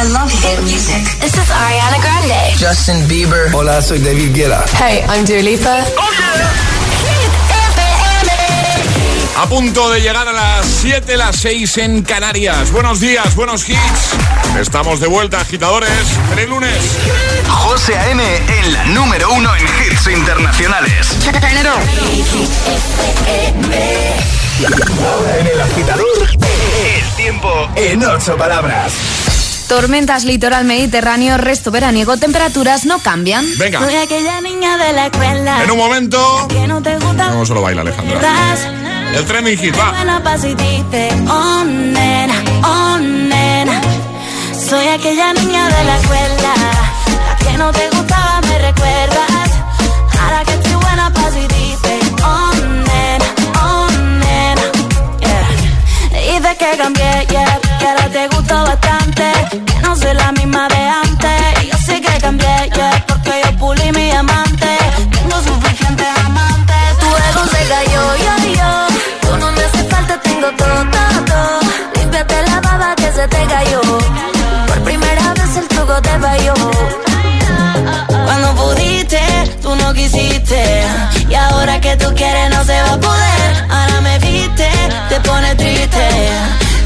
I love hit music. This is Ariana Grande. Justin Bieber. Hola, soy David Guetta. Hey, I'm Dua Lipa. Oh yeah. A punto de llegar a las 7, las 6 en Canarias. Buenos días, buenos hits. Estamos de vuelta, agitadores. ¡Feliz lunes! José A.M. en la número uno en hits internacionales. Ahora en el agitador, el tiempo en ocho palabras. Tormentas litoral mediterráneo, resto veraniego, temperaturas no cambian. Venga. Soy aquella niña de la escuela. En un momento. Que no te gusta. No solo baila Alejandra. El trending hit va. Oh nena, oh nena. Soy aquella niña de la escuela. La que no te gustaba, me recuerdas. Ahora que estoy buena paz y dice, oh nena, oh nena. Yeah. Dices que cambié, yeah. Que ahora te gusto bastante. Que no soy la misma de antes. Yo sé que cambié, yeah. Porque yo pulí mi amante. Tengo suficientes amantes. Tu ego se cayó, yo, yo. Tú no me hace falta, tengo todo, todo, todo. Límpiate la baba que se te cayó. Por primera vez el truco te falló. Cuando pudiste, tú no quisiste. Y ahora que tú quieres, no se va a poder. Ahora me viste, te pone triste.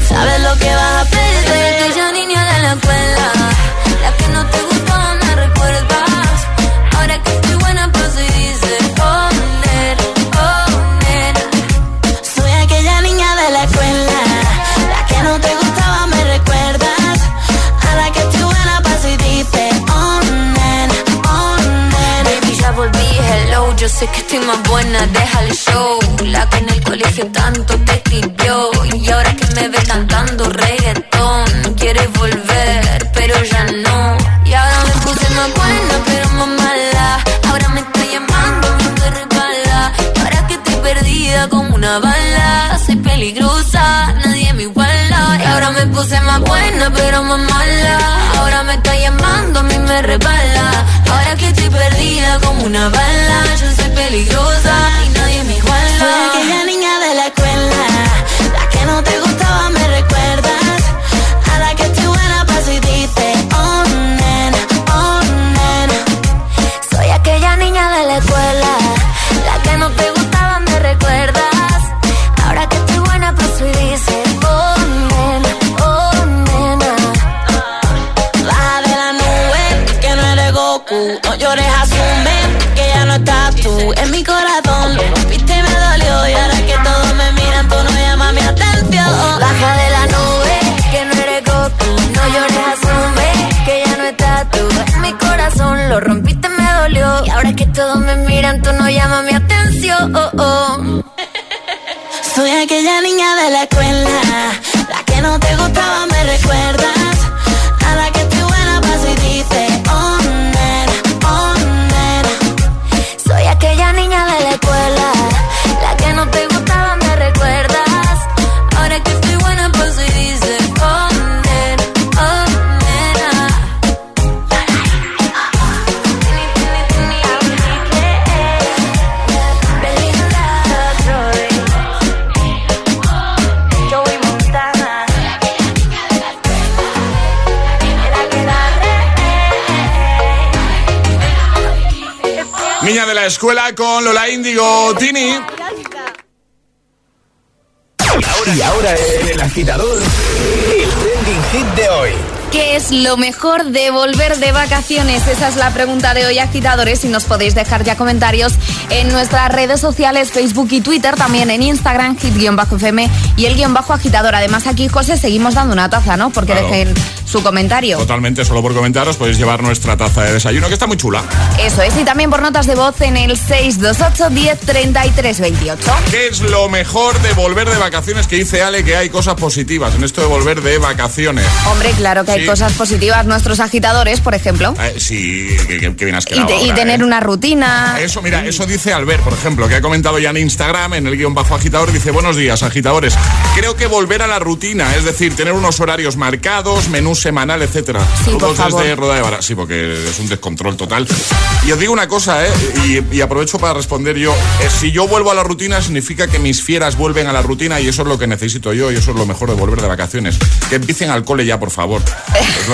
Sabes lo que vas a Yo sé que estoy más buena, deja el show. La que en el colegio tanto te escribió. Una bala. Yo soy peligrosa escuela con Lola Índigo, Tini. Y ahora en el agitador, el trending hit de hoy. ¿Qué es lo mejor de volver de vacaciones? Esa es la pregunta de hoy, agitadores, y nos podéis dejar ya comentarios en nuestras redes sociales, Facebook y Twitter, también en Instagram, hit-fm y el guion bajo agitador. Además, aquí, José, seguimos dando una taza, ¿no? Porque Claro. dejen su comentario. Totalmente, solo por comentaros podéis llevar nuestra taza de desayuno, que está muy chula. Eso es, y también por notas de voz en el 628 10 33 28. ¿Qué es lo mejor de volver de vacaciones? Que dice Ale que hay cosas positivas en esto de volver de vacaciones. Hombre, claro que hay cosas positivas. Nuestros agitadores, por ejemplo. Eh, sí, que, que- que bien has Y, tener ¿eh? una rutina. Eso, mira, eso dice Albert, por ejemplo, que ha comentado ya en Instagram, en el guion bajo agitador, dice, buenos días, agitadores. Creo que volver a la rutina, es decir, tener unos horarios marcados, menú menú semanal, etcétera. Sí, Saludos desde. Roda de Vara. Sí, porque es un descontrol total. Y os digo una cosa, ¿eh? Y, y aprovecho para responder yo. Eh, si yo vuelvo a la rutina, significa que mis fieras vuelven a la rutina y eso es lo que necesito yo y eso es lo mejor de volver de vacaciones. Que empiecen al cole ya, por favor.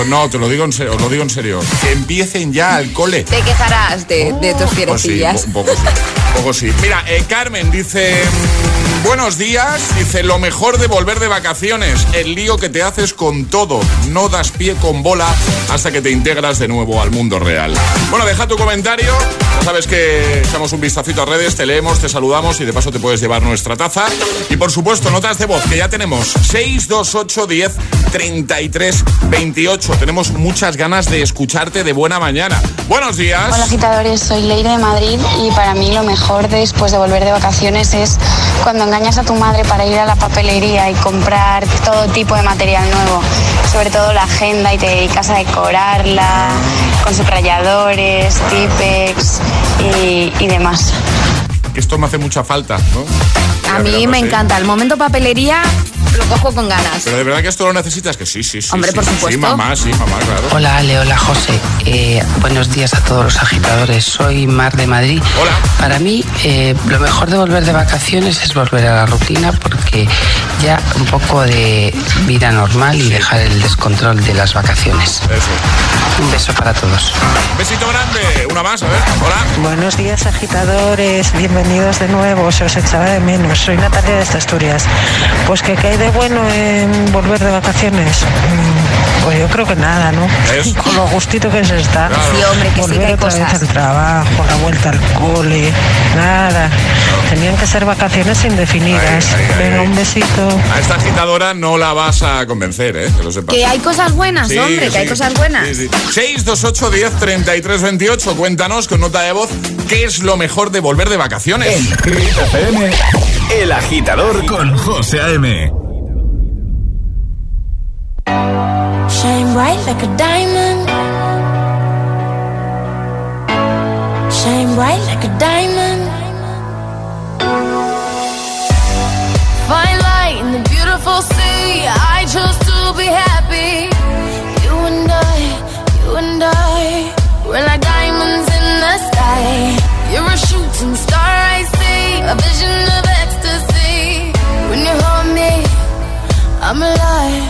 No, te lo digo en serio, os lo digo en serio. Que empiecen ya al cole. Te quejarás de, de tus Pues sí, fierecillas. un poco sí. Un poco sí. Mira, eh, Carmen dice. Buenos días, dice lo mejor de volver de vacaciones, el lío que te haces con todo, no das pie con bola hasta que te integras de nuevo al mundo real. Bueno, deja tu comentario, ya sabes que echamos un vistacito a redes, te leemos, te saludamos y de paso te puedes llevar nuestra taza. Y por supuesto, notas de voz que ya tenemos 628 10 33 28. Tenemos muchas ganas de escucharte de buena mañana. Buenos días. Hola agitadores, soy Leire de Madrid y para mí lo mejor después de volver de vacaciones es cuando engañas a tu madre para ir a la papelería y comprar todo tipo de material nuevo, sobre todo la agenda y te dedicas a decorarla con subrayadores, tipex y, y demás. esto me hace mucha falta, ¿no? A mí me sí. encanta. El momento papelería lo cojo con ganas. Pero de verdad que esto lo necesitas, que sí, sí, sí. Hombre, sí, por sí, supuesto. Sí, mamá, sí, mamá, claro. Hola Ale, hola José. Eh, buenos días a todos los agitadores. Soy Mar de Madrid. Hola. Para mí, eh, lo mejor de volver de vacaciones es volver a la rutina porque ya un poco de vida normal y dejar el descontrol de las vacaciones. Eso. Un beso para todos. Besito grande. Una más, a ver. Hola. Buenos días agitadores, bienvenidos de nuevo, se os echaba de menos, soy Natalia de Asturias. Pues que qué de bueno en volver de vacaciones, Mm, pues yo creo que nada, ¿no? ¿Ves? Con lo gustito que se está. Claro. Sí, hombre, que sí volver que hay otra cosas. vez al trabajo, la vuelta al cole, nada. Tenían que ser vacaciones indefinidas. Venga, un besito. A esta agitadora no la vas a convencer, ¿eh? Que lo sepas. Que hay cosas buenas, Sí, hombre, que sí. hay cosas buenas. Sí, sí. 628 10 33 28. Cuéntanos con nota de voz qué es lo mejor de volver de vacaciones. FM, El Agitador con José A.M. bright like a diamond. Shine bright like a diamond. Find light in the beautiful sea. I chose to be happy. You and I, you and I, we're like diamonds in the sky. You're a shooting star, I see, a vision of ecstasy. When you hold me, I'm alive.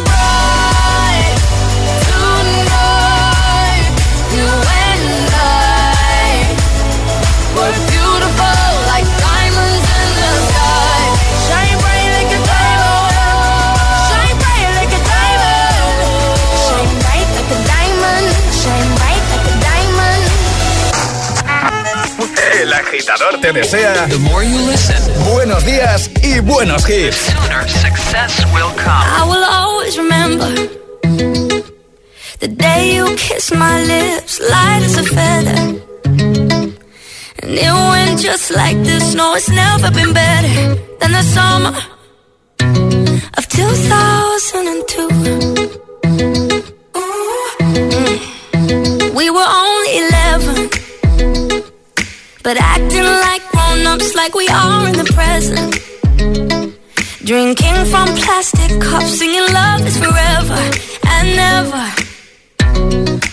agitador te desea The more you listen, buenos días y buenos hits. sooner success will come. I will always remember the day you kissed my lips, light as a feather. And it went just like this. No, it's never been better than the summer of 2002. But acting like grown ups, like we are in the present. Drinking from plastic cups, singing love is forever and never.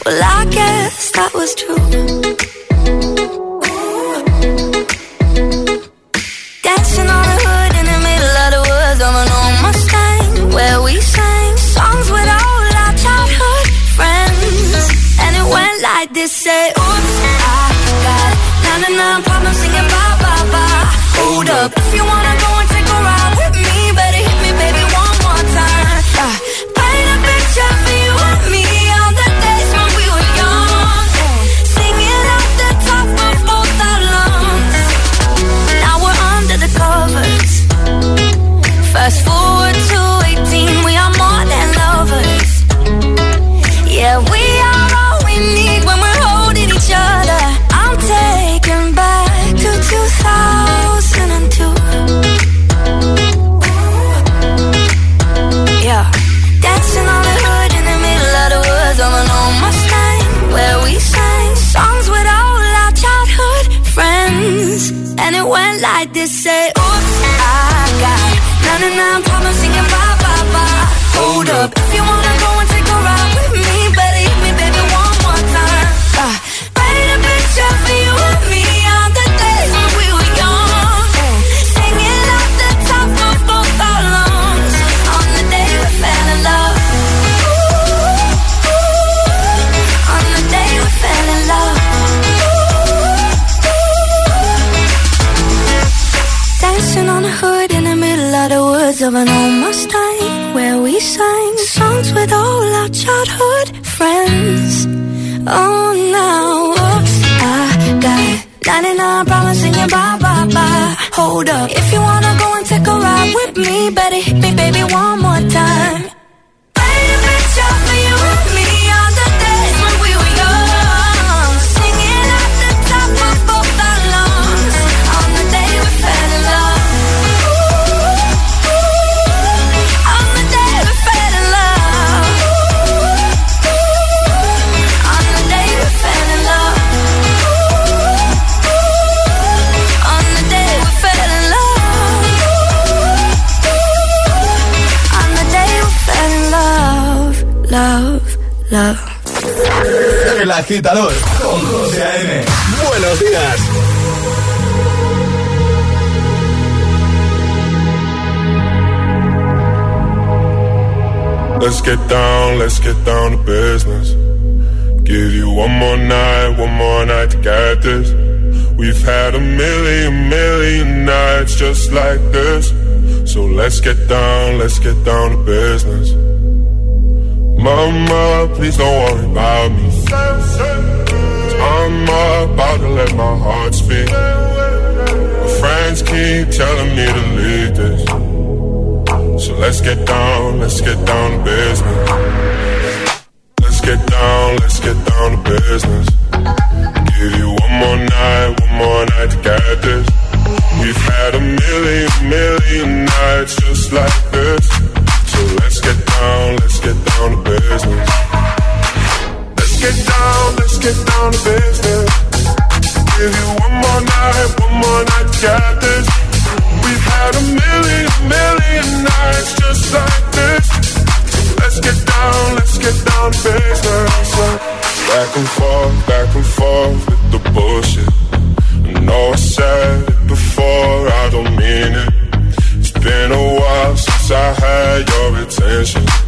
Well, I guess that was true. Dancing on the hood in the middle of the woods of an old Mustang, where we sang songs with all our childhood friends. And it went like this: Say, Oops, 99 problems singing bye bye bye. Hold up, if you wanna go and agitador con José A.M. Buenos días. Let's get down, let's get down to business. Give you one more night, one more night to get this. We've had a million, million nights just like this. So let's get down, let's get down to business. Mama, please don't worry about me. I'm about to let my heart speak. My friends keep telling me to leave this. So let's get down, let's get down to business. Let's get down, let's get down to business. Give you one more night, one more night to get this. We've had a million, million nights just like this. So let's get down, let's get down to business. Let's get down, let's get down to business. Give you one more night, one more night get this. We've had a million, million nights just like this. Let's get down, let's get down to business. Back and forth, back and forth with the bullshit. I know I said it before, I don't mean it. It's been a while since I had your attention.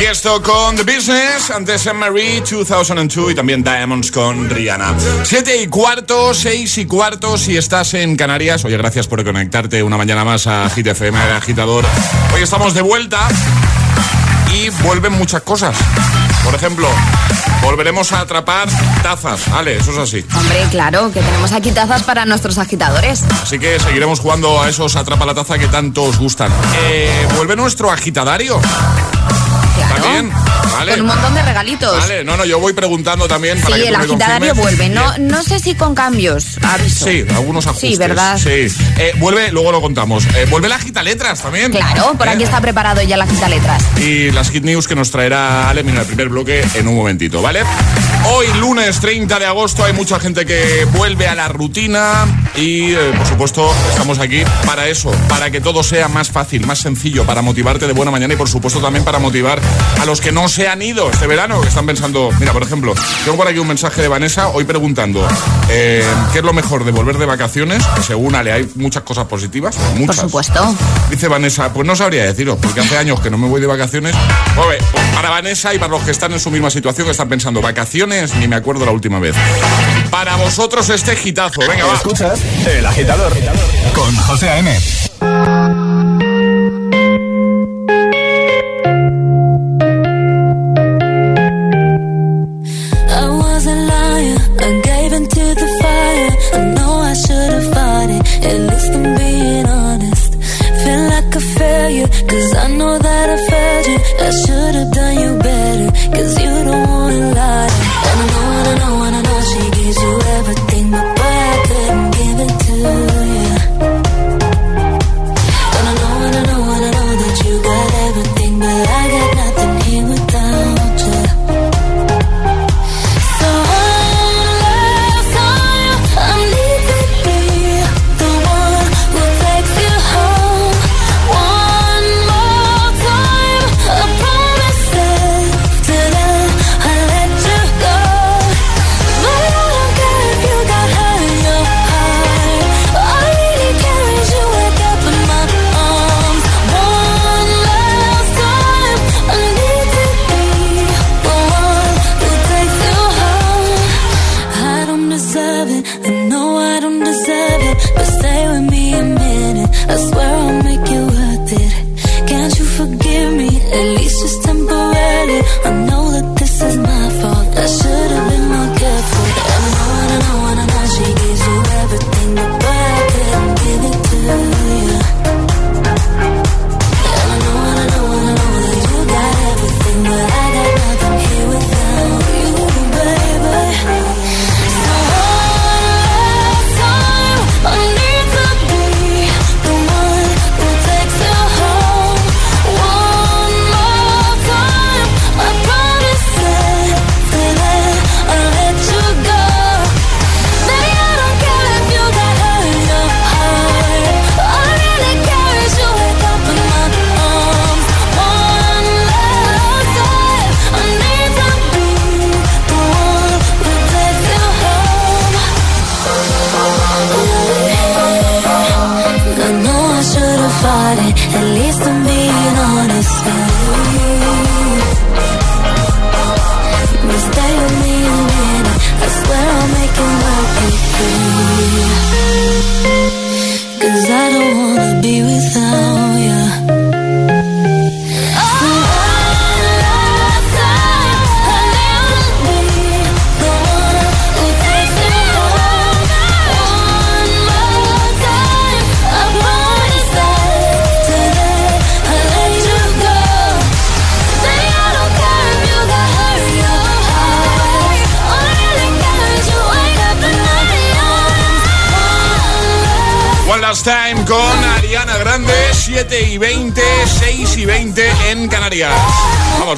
Y esto con The Business, antes en Marie 2002 y también Diamonds con Rihanna. Siete y cuarto, seis y cuarto, si estás en Canarias. Oye, gracias por conectarte una mañana más a Hit FM, Agitador. Hoy estamos de vuelta y vuelven muchas cosas. Por ejemplo, volveremos a atrapar tazas. Ale, eso es así. Hombre, claro, que tenemos aquí tazas para nuestros agitadores. Así que seguiremos jugando a esos atrapa la taza que tanto os gustan. Eh, vuelve nuestro agitadario. También, Con un montón de regalitos. Vale, no, no, yo voy preguntando también para sí, el agitadario vuelve. No, no sé si con cambios, aviso. Sí, algunos ajustes. Sí, ¿verdad? Sí. Eh, vuelve, luego lo contamos. Eh, vuelve la letras también. Claro, por aquí ¿Eh? está preparado ya la letras. Y las hit news que nos traerá Ale, mira, el primer bloque en un momentito, ¿vale? Hoy, lunes 30 de agosto, hay mucha gente que vuelve a la rutina y, por supuesto, estamos aquí para eso, para que todo sea más fácil, más sencillo, para motivarte de buena mañana y, por supuesto, también para motivar a los que no se han ido este verano, que están pensando, mira, por ejemplo, tengo por aquí un mensaje de Vanessa hoy preguntando, eh, ¿qué es lo mejor de volver de vacaciones? Que según Ale hay muchas cosas positivas, muchas. Por supuesto. Dice Vanessa, pues no sabría deciros, porque hace años que no me voy de vacaciones. para Vanessa y para los que están en su misma situación, que están pensando, vacaciones, ni me acuerdo la última vez. Para vosotros este gitazo, venga, va. Escuchas El Agitador con José A.M.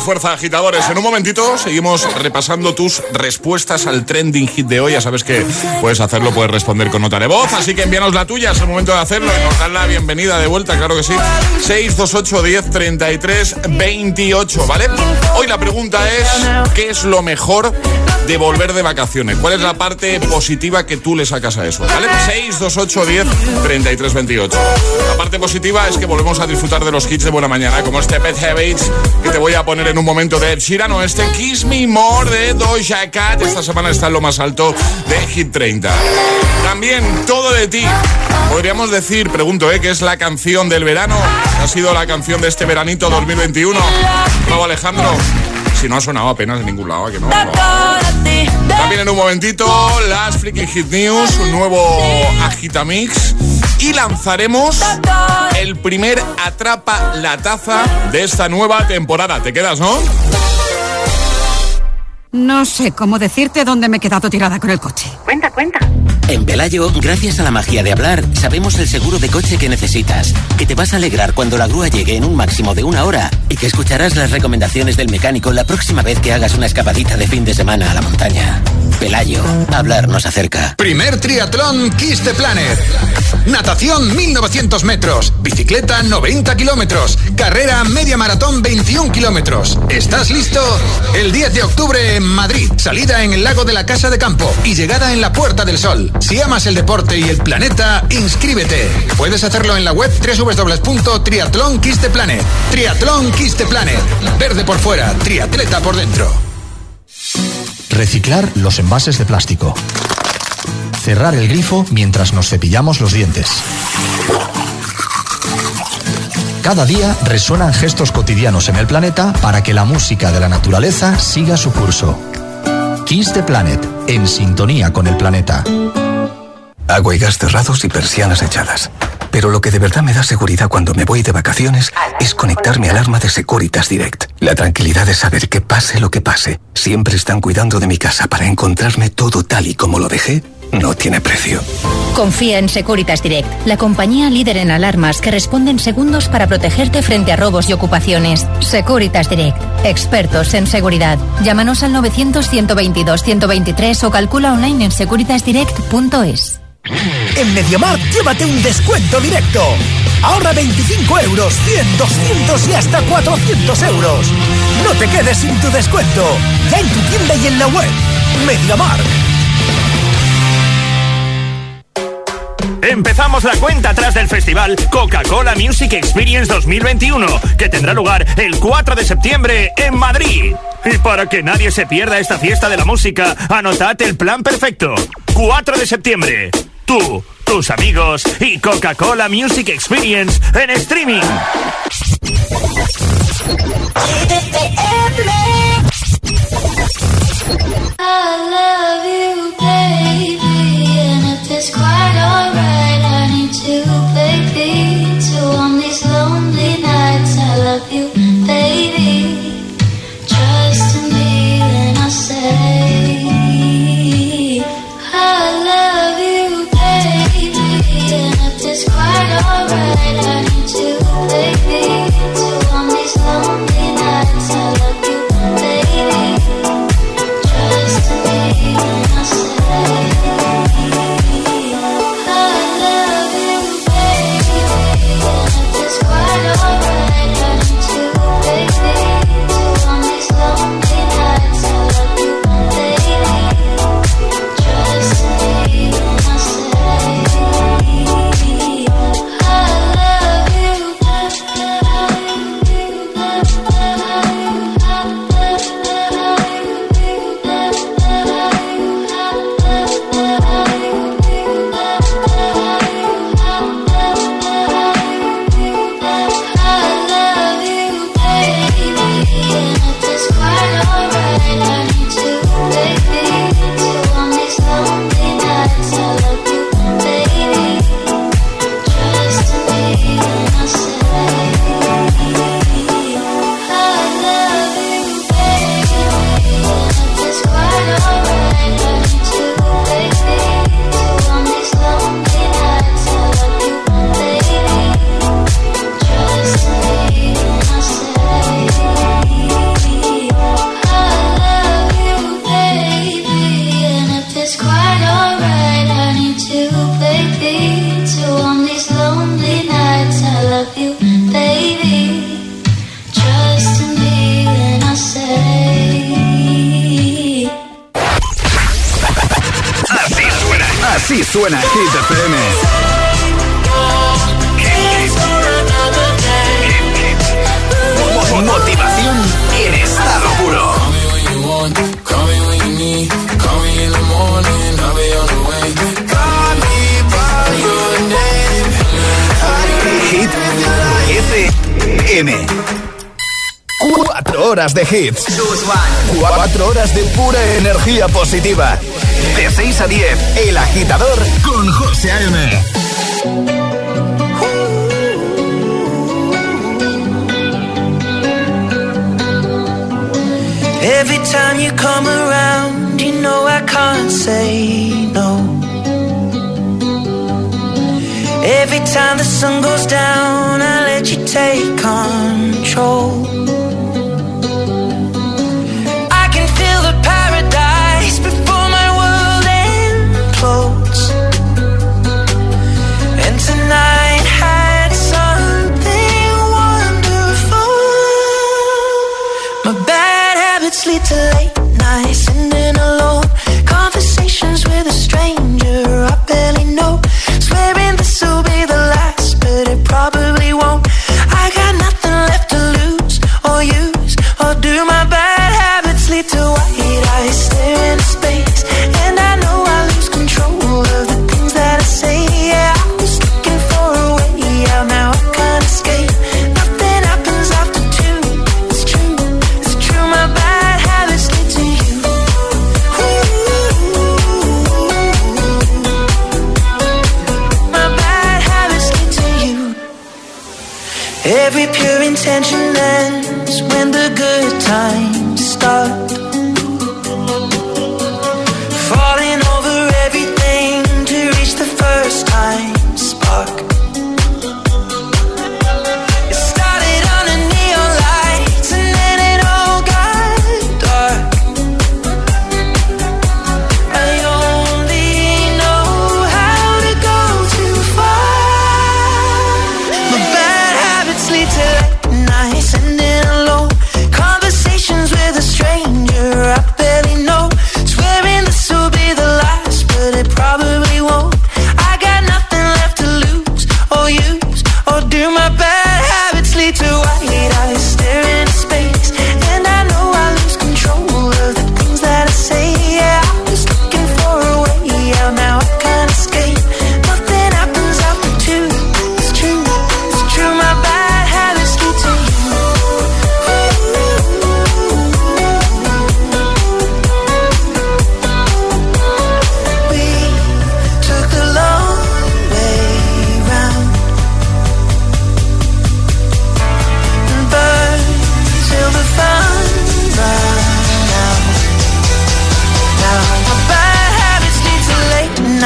fuerza, agitadores. En un momentito seguimos repasando tus respuestas al trending hit de hoy. Ya sabes que puedes hacerlo, puedes responder con nota de voz, así que envíanos la tuya, es el momento de hacerlo y nos dan la bienvenida de vuelta, claro que sí. 628 10 33 28, ¿vale? Hoy la pregunta es, ¿qué es lo mejor de volver de vacaciones? ¿Cuál es la parte positiva que tú le sacas a eso? ¿Vale? 628 10 33 28. La parte positiva es que volvemos a disfrutar de los hits de buena mañana, como este Pet Habits que te voy a poner en un momento de Ed Sheeran o este Kiss Me More de Doja Cat. Esta semana está en lo más alto de Hit 30. También todo de ti. Podríamos decir, pregunto, ¿eh? ¿qué es la canción del verano? Ha sido la canción de este veranito 2021. Bravo Alejandro si no ha sonado apenas en ningún lado, que no, También en un momentito, las Freaky Hit News, un nuevo Agitamix. Y lanzaremos el primer Atrapa la Taza de esta nueva temporada. ¿Te quedas, no? No sé cómo decirte dónde me he quedado tirada con el coche. Cuenta, cuenta. En Pelayo, gracias a la magia de hablar, sabemos el seguro de coche que necesitas, que te vas a alegrar cuando la grúa llegue en un máximo de una hora y que escucharás las recomendaciones del mecánico la próxima vez que hagas una escapadita de fin de semana a la montaña. Pelayo, hablar nos acerca. Primer triatlón Kiss the Planet. Natación 1900 metros, bicicleta 90 kilómetros, carrera media maratón 21 kilómetros. ¿Estás listo? El 10 de octubre en Madrid, salida en el lago de la Casa de Campo y llegada en la Puerta del Sol. Si amas el deporte y el planeta, inscríbete. Puedes hacerlo en la web www.triatlón Planet. Triatlón Planet. Verde por fuera, triatleta por dentro. Reciclar los envases de plástico. Cerrar el grifo mientras nos cepillamos los dientes. Cada día resuenan gestos cotidianos en el planeta para que la música de la naturaleza siga su curso. Kiss Planet, en sintonía con el planeta. Agua y gas cerrados y persianas echadas. Pero lo que de verdad me da seguridad cuando me voy de vacaciones es conectar mi alarma de Securitas Direct. La tranquilidad de saber que pase lo que pase, siempre están cuidando de mi casa para encontrarme todo tal y como lo dejé no tiene precio. Confía en Securitas Direct, la compañía líder en alarmas que responde en segundos para protegerte frente a robos y ocupaciones. Securitas Direct, expertos en seguridad. Llámanos al 900-122-123 o calcula online en securitasdirect.es. En MediaMarkt llévate un descuento directo. Ahorra 25 euros, 100, 200 y hasta 400 euros. No te quedes sin tu descuento. Ya en tu tienda y en la web. MediaMarkt. Empezamos la cuenta atrás del festival Coca-Cola Music Experience 2021, que tendrá lugar el 4 de septiembre en Madrid. Y para que nadie se pierda esta fiesta de la música, anotad el plan perfecto. 4 de septiembre. Tú, tus amigos y Coca-Cola Music Experience en streaming. horas de hits. 4 horas de pura energía positiva. De 6 a 10, El Agitador con José A.M. Every time you come around, you know I can't say no. Every time the sun goes down, I let you take control.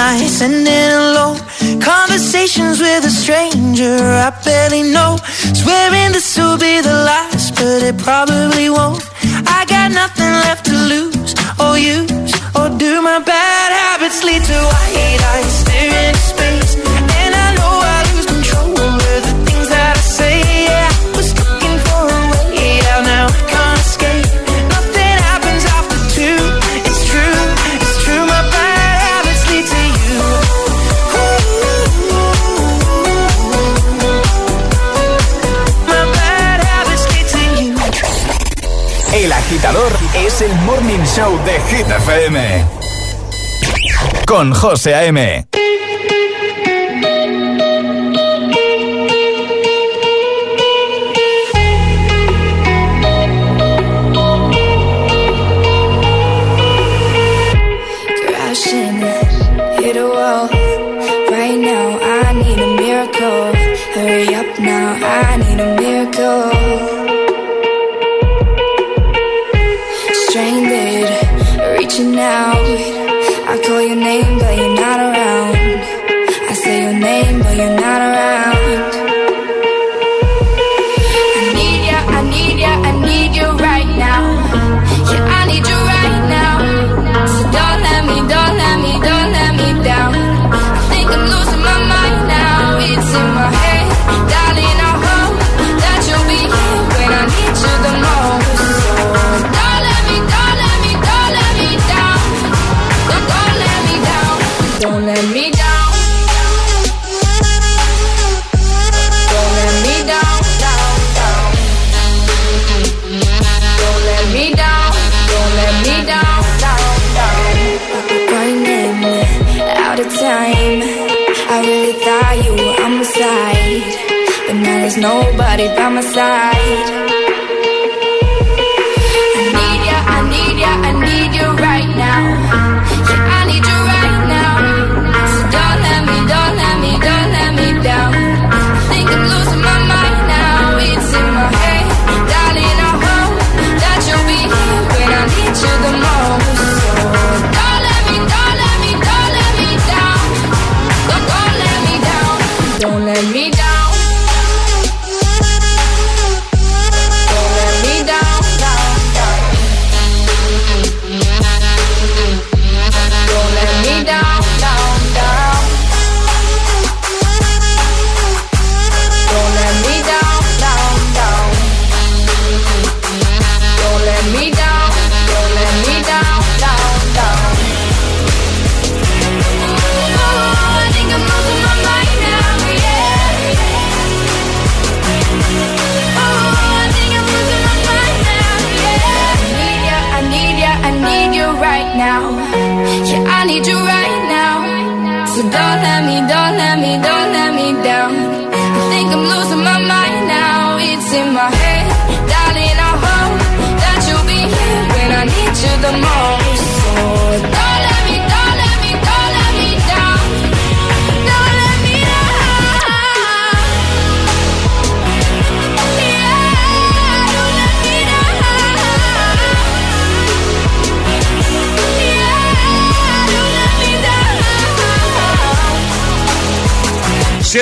nights and in alone Conversations with a stranger I barely know. Swearing this will be the last But it probably won't. I got nothing left to lose Or use Or do. My bad habits lead to I Es el Morning Show de Hit FM. Con José A.M. nobody by my side.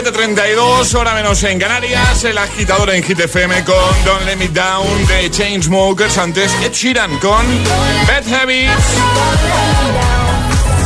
7.32, hora menos en Canarias, el agitador en Hit FM con Don't Let Me Down de Chainsmokers, antes Ed Sheeran con Bad Habits.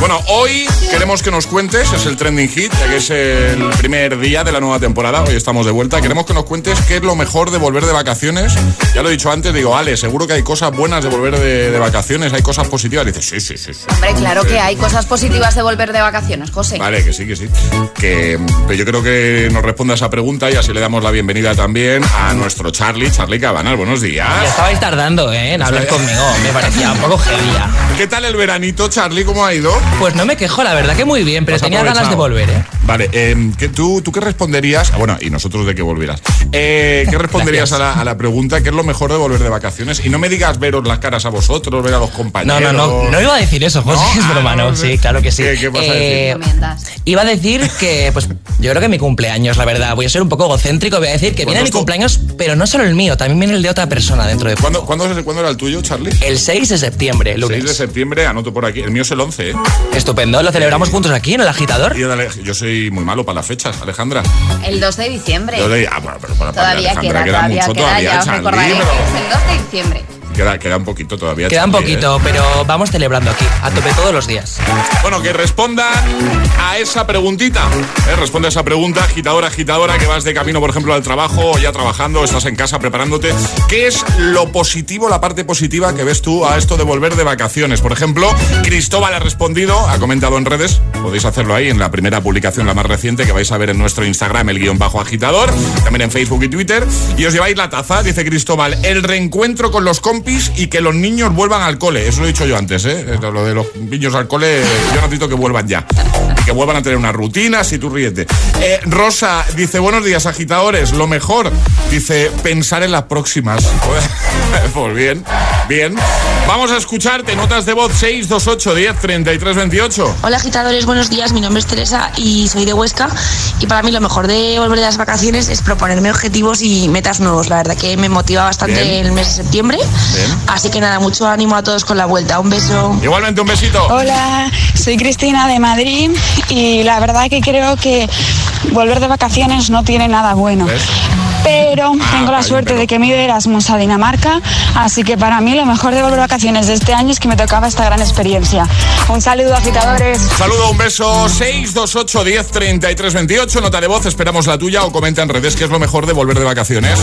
Bueno, hoy queremos que nos cuentes, es el trending hit, ya que es el primer día de la nueva temporada, hoy estamos de vuelta, queremos que nos cuentes qué es lo mejor de volver de vacaciones. Ya lo he dicho antes, digo, Ale, seguro que hay cosas buenas de volver de, de vacaciones, hay cosas positivas. dices, sí, sí, sí. sí. Hombre, claro Sí. que hay cosas positivas de volver de vacaciones, José. Vale, que sí, que sí. Que pero yo creo que nos responda esa pregunta y así le damos la bienvenida también a nuestro Charlie, Charlie Cabanal. Buenos días. Ya estabais tardando ¿eh? en hablar conmigo, me parecía un poco heavy. ¿Qué tal el veranito, Charlie? ¿Cómo ha ido? Pues no me quejo, la verdad que muy bien, pero tenía ganas de volver, ¿eh? Vale, eh, ¿qué- tú, ¿tú qué responderías? Ah, Bueno, y nosotros de que volvieras. Eh, ¿Qué responderías a la, a la pregunta? ¿Qué es lo mejor de volver de vacaciones? Y no me digas veros las caras a vosotros, ver a los No, compañeros. no, no, no iba a decir eso, José, ¿No? es broma, Ah, no, no sé. sí, claro que sí. ¿Qué- qué vas a Eh, Iba a decir que, pues, yo creo que mi cumpleaños, la verdad, voy a ser un poco egocéntrico, voy a decir que viene mi cumpleaños, pero no solo el mío, también viene el de otra persona dentro de ¿Cuándo, ¿cuándo, ¿Cuándo era el tuyo, Charlie? El 6 de septiembre, lunes. 6 de septiembre, anoto por aquí. El mío es el 11, ¿eh? Estupendo, lo celebramos juntos aquí en el agitador. Y dale, Yo soy muy malo para las fechas, Alejandra. El 2 de diciembre. Yo de- ah, bueno, pero para, para Todavía Alejandra queda, todavía mucho queda, todavía, ya os recordaré pero- es el 2 de diciembre. Queda, queda un poquito todavía. Queda un Charlie, ¿eh? poquito, pero vamos celebrando aquí, a tope todos los días. Bueno, que respondan a esa preguntita. ¿eh? Responde a esa pregunta, agitadora, agitadora, que vas de camino, por ejemplo, al trabajo o ya trabajando, estás en casa preparándote. ¿Qué es lo positivo, la parte positiva que ves tú a esto de volver de vacaciones? Por ejemplo, Cristóbal ha respondido, ha comentado en redes, podéis hacerlo ahí en la primera publicación, la más reciente, que vais a ver en nuestro Instagram, el guion bajo agitador, también en Facebook y Twitter. Y os lleváis la taza, dice Cristóbal, el reencuentro con los compis y que los niños vuelvan al cole. Eso lo he dicho yo antes, ¿eh? Lo de los niños al cole, yo necesito que vuelvan ya. Y que vuelvan a tener una rutina, si tú ríete. Eh, Rosa dice, buenos días, agitadores. Lo mejor, dice, pensar en las próximas. pues bien, bien. Vamos a escucharte, notas de voz 628 10 33 28. Hola agitadores, buenos días. Mi nombre es Teresa y soy de Huesca. Y para mí lo mejor de volver de las vacaciones es proponerme objetivos y metas nuevos. La verdad que me motiva bastante Bien. el mes de septiembre. Bien. Así que nada, mucho ánimo a todos con la vuelta. Un beso. Igualmente un besito. Hola, soy Cristina de Madrid y la verdad que creo que volver de vacaciones no tiene nada bueno. Pero tengo la suerte de que me de Erasmus a Dinamarca, así que para mí lo mejor de volver de vacaciones de este año es que me tocaba esta gran experiencia. Un saludo, agitadores. Saludo, un beso 628 10 33 28. Nota de voz, esperamos la tuya o comenta en redes qué es lo mejor de volver de vacaciones.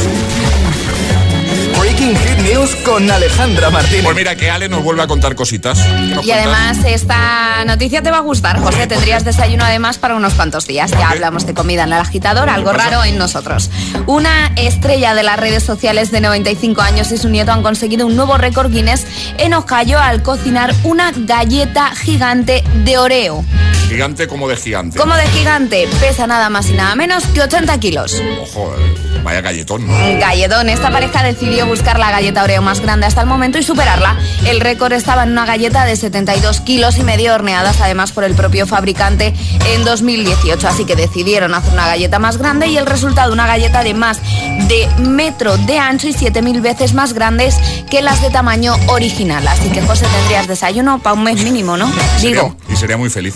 Hit News con Alejandra Martínez. Pues mira que Ale nos vuelve a contar cositas. ¿Qué nos Y cuentas? además esta noticia te va a gustar, José. Tendrías desayuno además para unos cuantos días. Ya hablamos de comida en el agitador, algo pasa? raro en nosotros. Una estrella de las redes sociales de 95 años y su nieto han conseguido un nuevo récord Guinness en Ohio al cocinar una galleta gigante de Oreo. Gigante como de gigante. Como de gigante, pesa nada más y nada menos que 80 kilos. Ojo, eh, Vaya galletón. Galletón. Esta pareja decidió buscar la galleta Oreo más grande hasta el momento y superarla. El récord estaba en una galleta de 72 kilos y medio horneadas además por el propio fabricante en 2018. Así que decidieron hacer una galleta más grande y el resultado una galleta de más de metro de ancho y 7000 veces más grandes que las de tamaño original. Así que José tendrías desayuno para un mes mínimo, ¿no? Digo. Y sería muy feliz.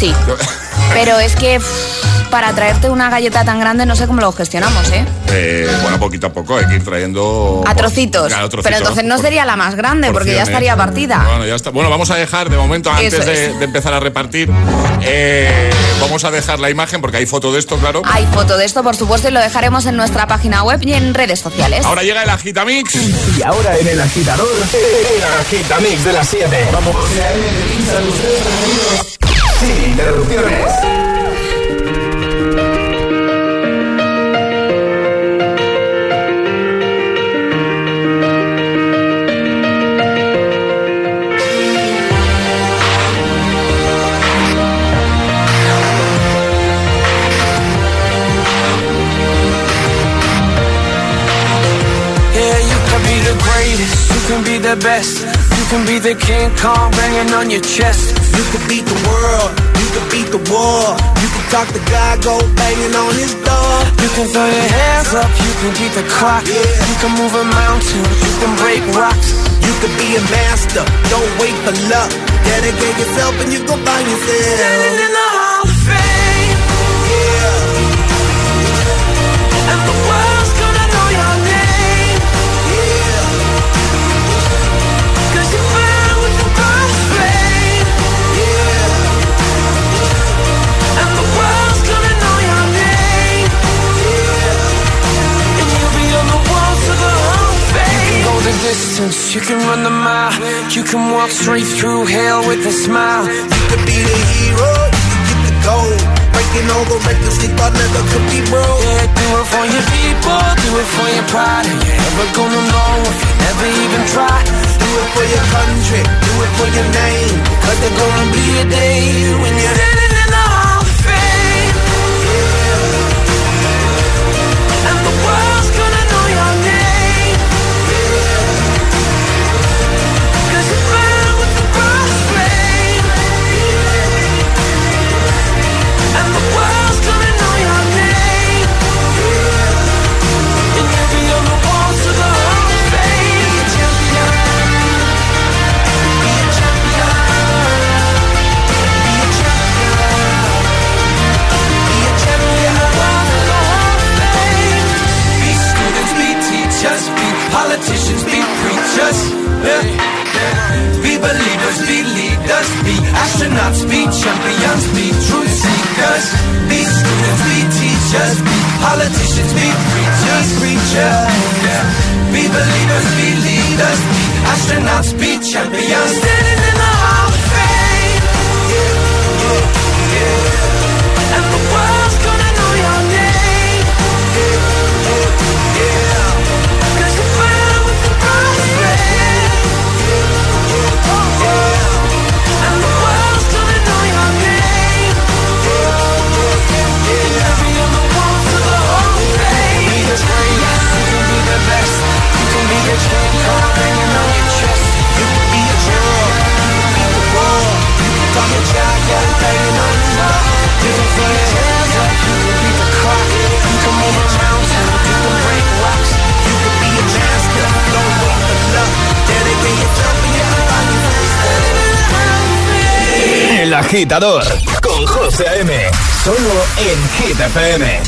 Sí. Pero es que para traerte una galleta tan grande no sé cómo lo gestionamos, ¿eh? ¿eh? bueno, poquito a poco hay que ir trayendo... A trocitos. Pero entonces no sería la más grande porque ya estaría partida. Bueno, ya está. Bueno, vamos a dejar de momento, antes de, empezar a repartir, eh, vamos a dejar la imagen porque hay foto de esto, claro. Hay foto de esto, por supuesto, y lo dejaremos en nuestra página web y en redes sociales. Ahora llega el Agitamix. Y ahora en el agitador, el Agitamix de las 7. Vamos. Sin interrupciones. can be the greatest, you can be the best. You can be the King Kong banging on your chest. You can beat the world. You can beat the war. You can talk to God, go banging on his door. You can throw your hands up. You can beat the clock. Yeah. You can move a mountain. You can break rocks. You can be a master. Don't wait for luck. Dedicate yourself and you go find yourself. Standing in the Hall of Fame. Yeah. And the world's the distance, you can run the mile. You can walk straight through hell with a smile. You could be the hero, you can get the gold. Breaking all the records they thought never could be broke. Yeah, do it for your people, do it for your pride. And you're never gonna know if you never even try. Do it for your country, do it for your name. Cause there's gonna be a day when you're standing in the Hall of Fame. Yeah. And the world's con José A.M. Solo en Hit.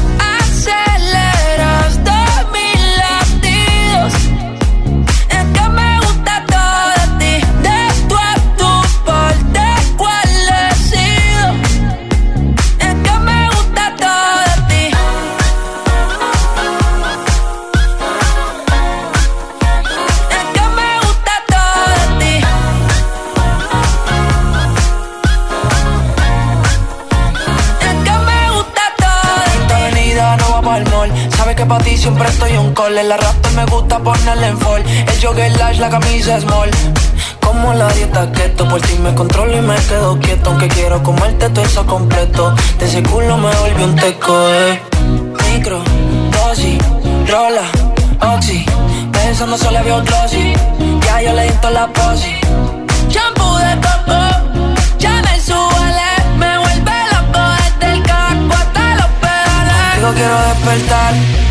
La camisa small. Como la dieta keto, por ti me controlo y me quedo quieto. Aunque quiero comerte todo eso completo. De ese culo me volvió un teco, eh. Micro, dosis, rola, oxi. Pensando solo había glossy. Ya yo le di toda la posi. Shampoo de coco, ya me suele. Me vuelve loco desde el caco hasta los pedales. Digo quiero despertar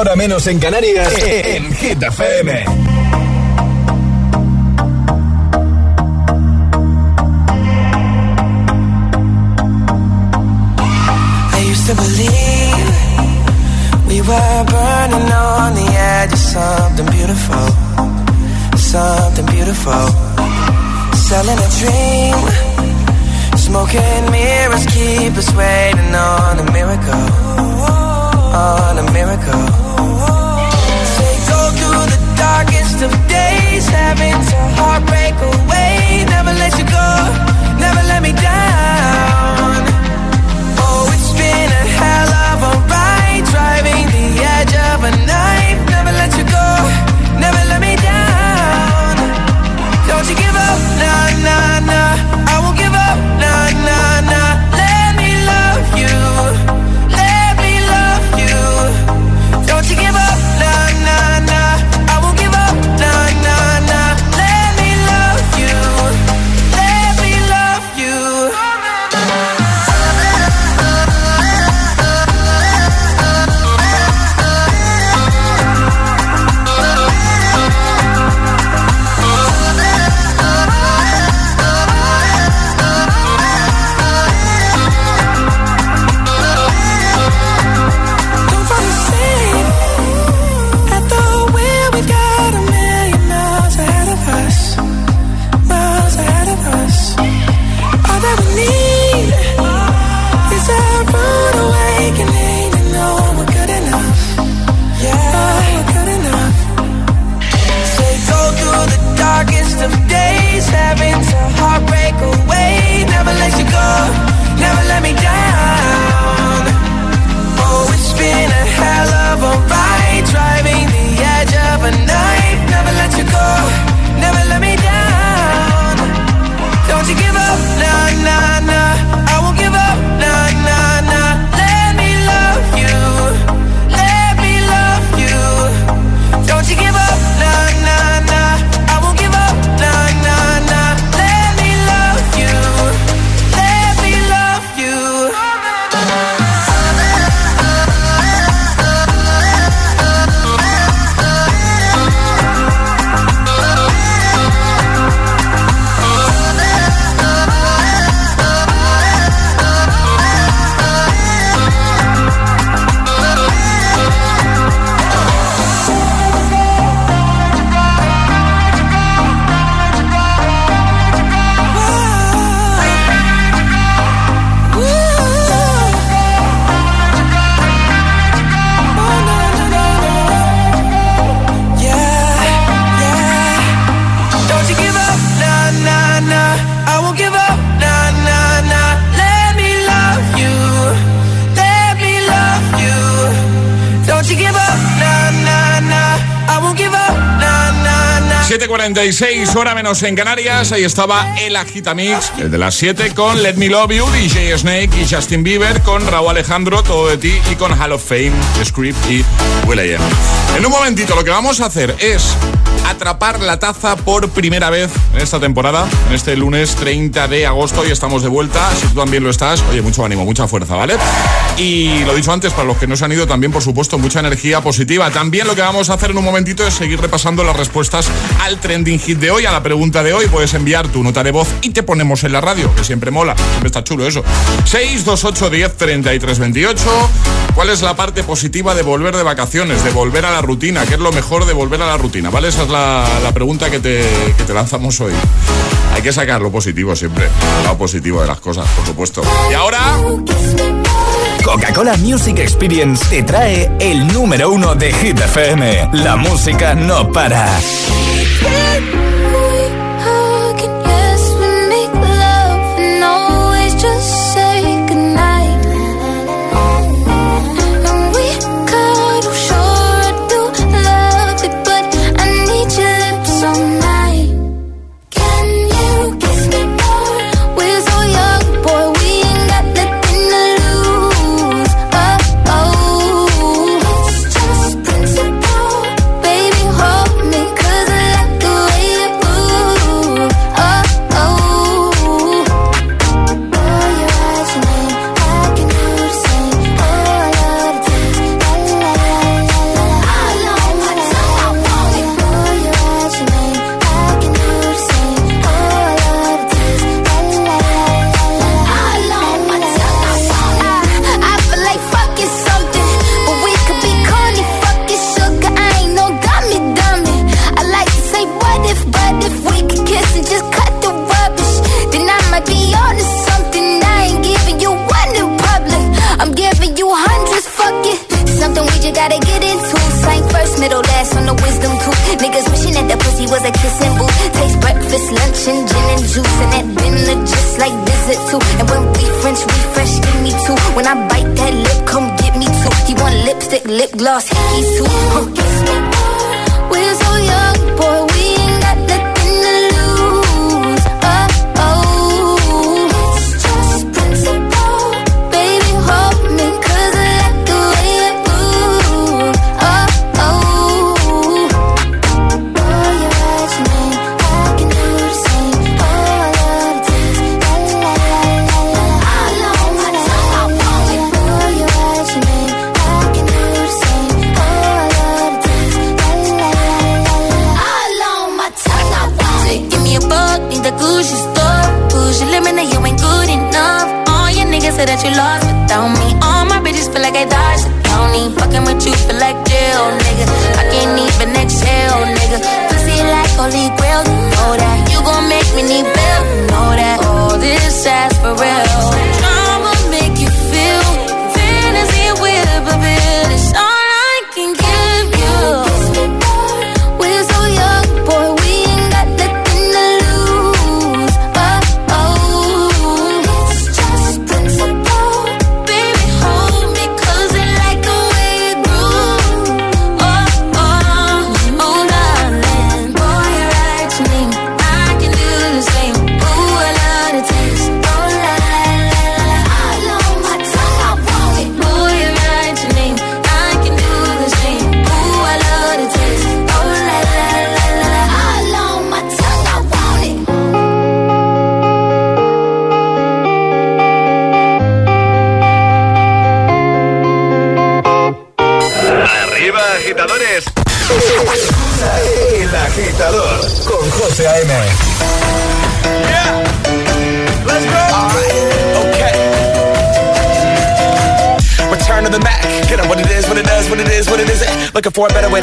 6 a 10, ahora menos en Canarias, en Hit FM. 7.46, hora menos en Canarias. Ahí estaba el Agitamix, el de las 7 con Let Me Love You, DJ Snake y Justin Bieber, con Raúl Alejandro, Todo de Ti y con Hall of Fame, Script y Will.i.am. En un momentito lo que vamos a hacer es atrapar la taza por primera vez en esta temporada, en este lunes 30 de agosto y estamos de vuelta. Si tú también lo estás, oye, mucho ánimo, mucha fuerza, ¿vale? Y lo dicho antes, para los que no se han ido, también, por supuesto, mucha energía positiva. También lo que vamos a hacer en un momentito es seguir repasando las respuestas al trending hit de hoy, a la pregunta de hoy. Puedes enviar tu nota de voz y te ponemos en la radio, que siempre mola, siempre está chulo eso. 628 10 33 28. ¿Cuál es la parte positiva de volver de vacaciones, de volver a la rutina? ¿Qué es lo mejor de volver a la rutina? ¿Vale? Esa es la, pregunta que te, que te lanzamos hoy. Hay que sacar lo positivo siempre, el lado positivo de las cosas, por supuesto. Y ahora... Coca-Cola Music Experience te trae el número uno de Hit FM. La música no para. hit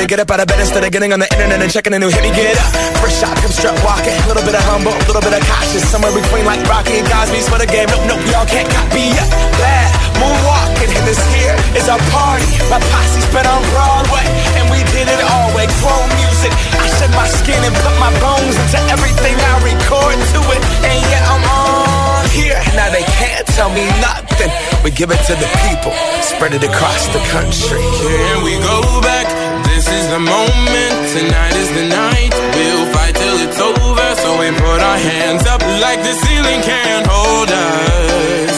get up out of bed instead of getting on the internet and checking a new hit me get up. First shot, come strut walking. A little bit of humble, a little bit of cautious. Somewhere between like Rocky and Cosby's for the game. Nope, nope, y'all can't copy yet. Bad moonwalking, and this here is our party. My posse's been on Broadway, and we did it all way. Grown music. I shed my skin and put my bones into everything I record to it. And yeah, I'm on here. Now they can't tell me nothing. We give it to the people, spread it across the country. Here we go back This is the moment, tonight is the night. We'll fight till it's over, so we put our hands up like the ceiling can't hold us.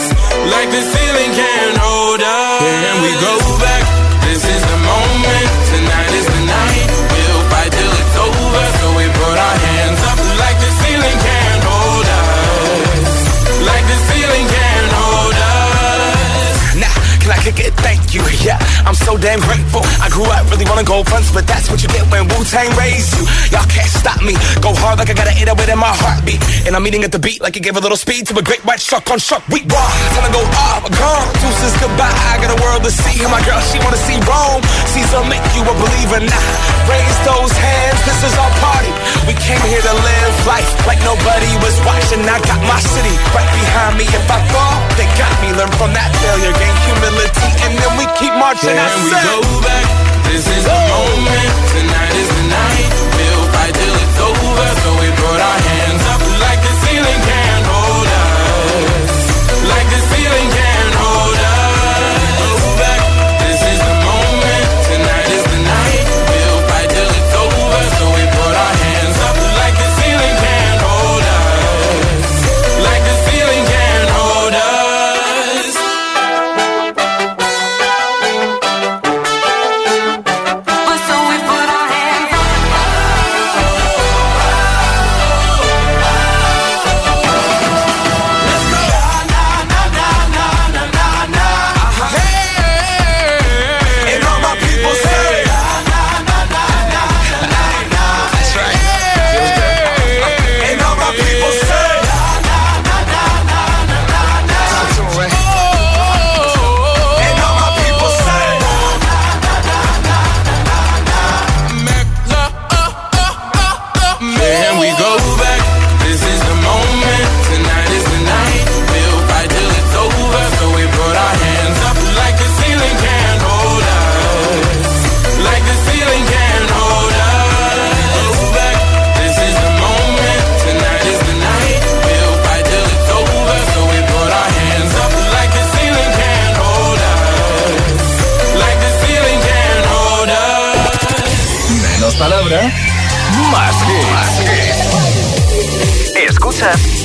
Like the ceiling can't hold us. And we go back, this is the moment, tonight is the night. We'll fight till it's over, so we put our hands up like the ceiling can't hold us. Like the ceiling can't hold us. Nah, can I kick it? Thank you. Yeah, I'm so damn grateful. Really wanna go fronts, but that's what you get when Wu Tang raised you. Y'all can't stop me. Go hard like I gotta an 808 in my heartbeat. And I'm eating at the beat like it gave a little speed to a great white shark on shark. We raw. Time to go off, gone. Deuces goodbye. I got a world to see. And my girl, she wanna see Rome. Caesar make you a believer now. Raise those hands. This is our party. We came here to live life like nobody was watching. I got my city right behind me. If I fall, they got me. Learn from that failure, gain humility, and then we keep marching. I Can we go back? This is the moment. Tonight is the night. We'll fight till it's over. So we put our hands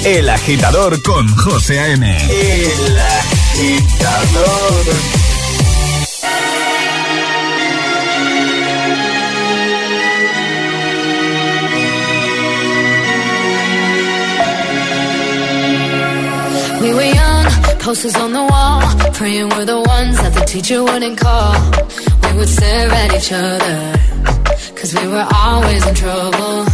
El Agitador con José A.M. El Agitador. We were young, posters on the wall, praying we're the ones that the teacher wouldn't call. We would stare at each other, cause we were always in trouble.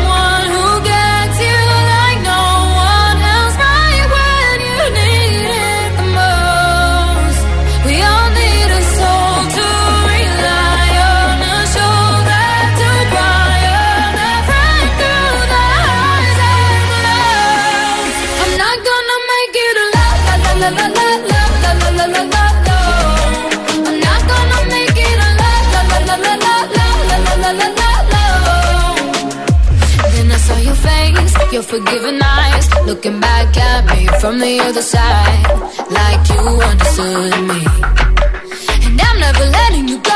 your forgiving eyes, looking back at me from the other side, like you understood me. And I'm never letting you go.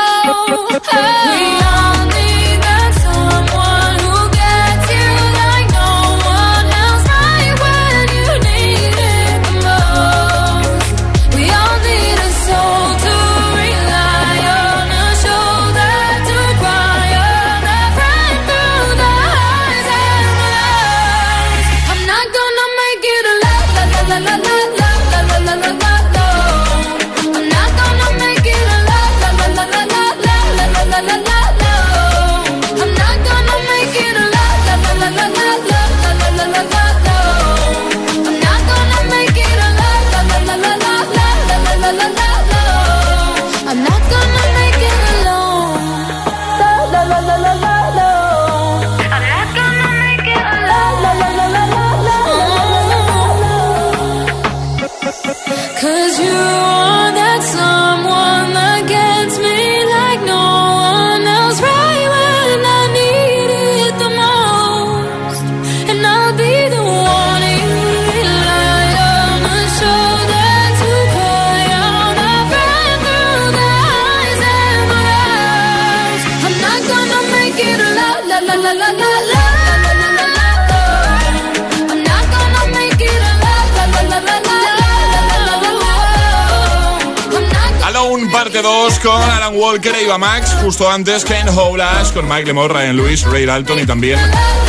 Con Alan Walker e Iva Max. Justo antes, Ken Howlash con Mike Lemore, Ryan Lewis, Ray Dalton y también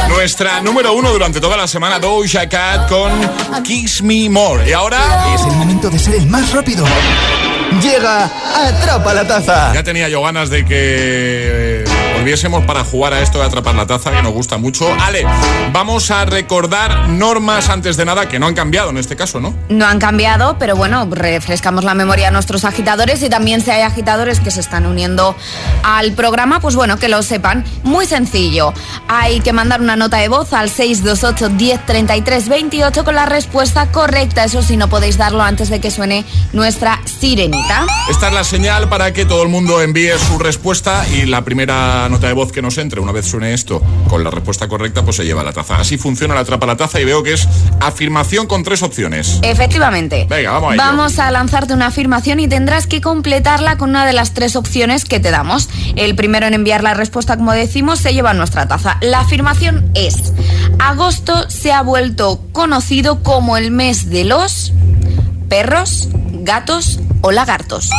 nuestra número uno durante toda la semana, Doja Cat con Kiss Me More. Y ahora es el momento de ser el más rápido. Llega Atrapa la Taza. Ya tenía yo ganas de que para jugar a esto de atrapar la taza que nos gusta mucho. Ale, vamos a recordar normas antes de nada que no han cambiado en este caso, ¿no? No han cambiado, pero bueno, refrescamos la memoria a nuestros agitadores y también si hay agitadores que se están uniendo al programa, pues bueno, que lo sepan. Muy sencillo. Hay que mandar una nota de voz al 628 1033 28 con la respuesta correcta. Eso sí, no podéis darlo antes de que suene nuestra sirenita. Esta es la señal para que todo el mundo envíe su respuesta y la primera nota de voz que nos entre, una vez suene esto con la respuesta correcta, pues se lleva la taza. Así funciona la atrapa la taza y veo que es afirmación con tres opciones. Efectivamente. Venga, vamos a ello. Vamos a lanzarte una afirmación y tendrás que completarla con una de las tres opciones que te damos. El primero en enviar la respuesta, como decimos, se lleva nuestra taza. La afirmación es: agosto se ha vuelto conocido como el mes de los perros, gatos o lagartos.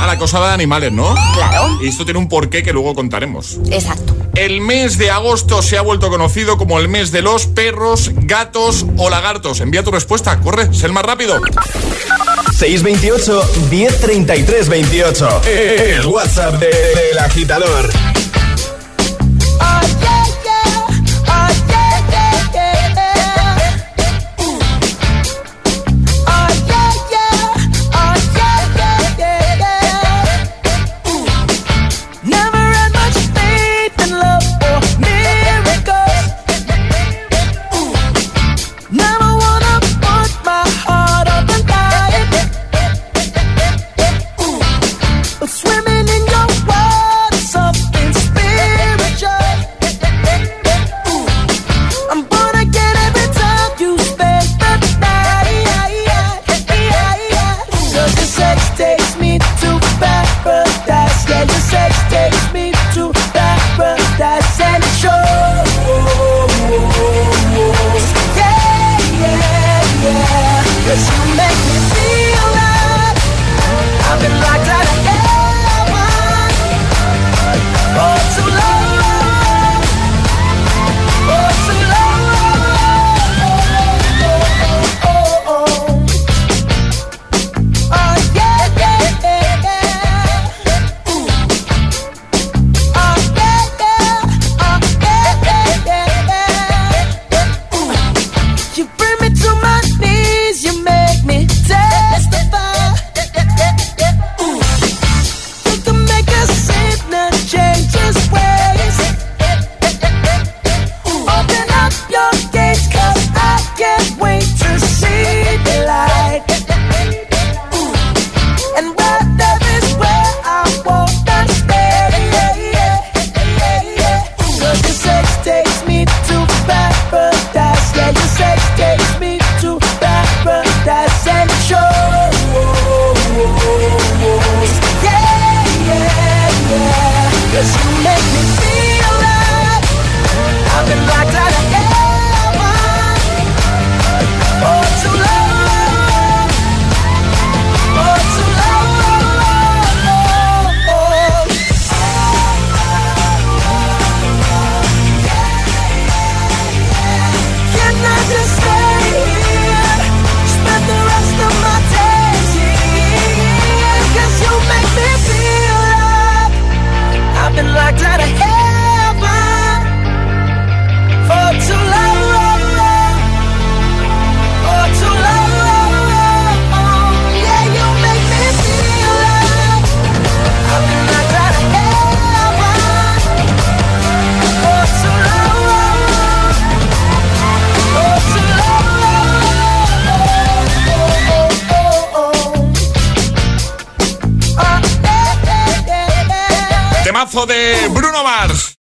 A la cosa de animales, ¿no? Claro. Y esto tiene un porqué que luego contaremos. Exacto. El mes de agosto se ha vuelto conocido como el mes de los perros, gatos o lagartos. Envía tu respuesta, corre, sé el más rápido. 628 1033 28. El WhatsApp de- del agitador. Never